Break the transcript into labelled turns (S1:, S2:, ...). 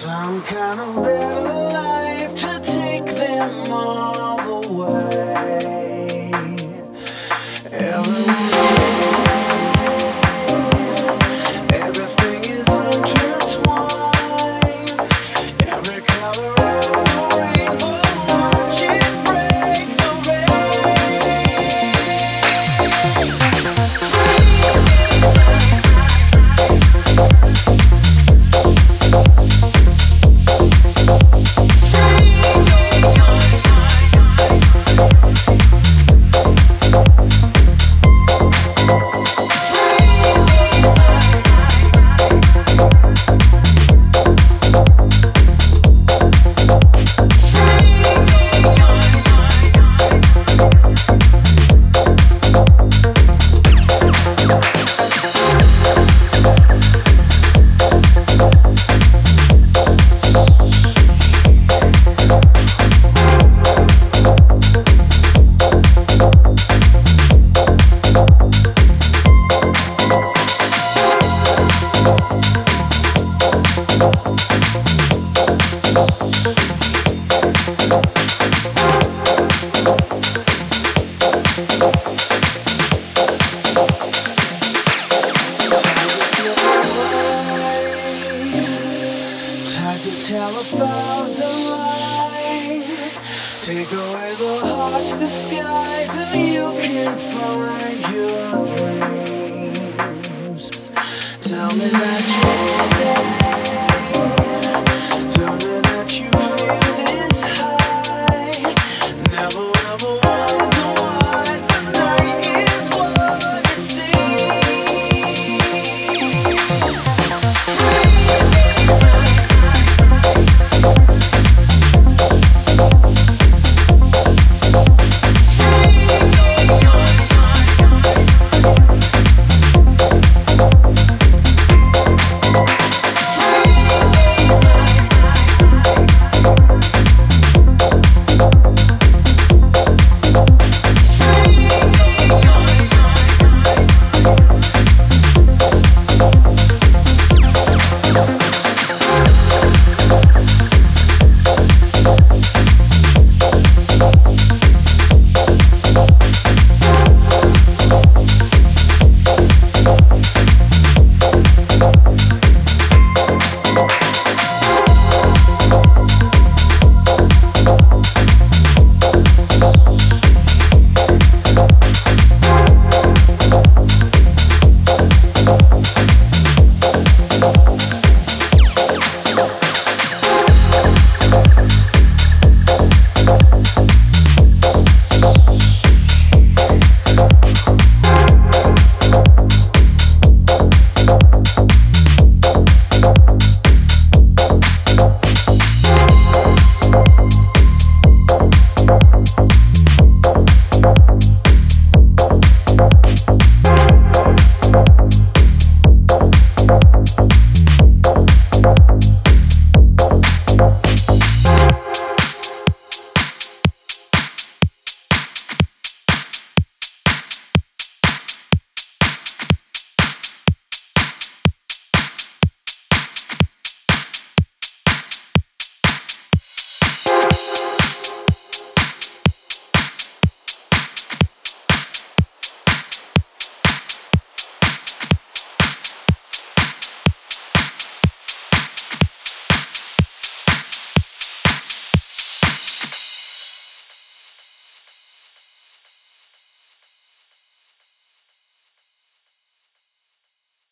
S1: Some kind of better life to take them all. thousand lies Take away the heart's disguise And you can find your dreams. Tell me that you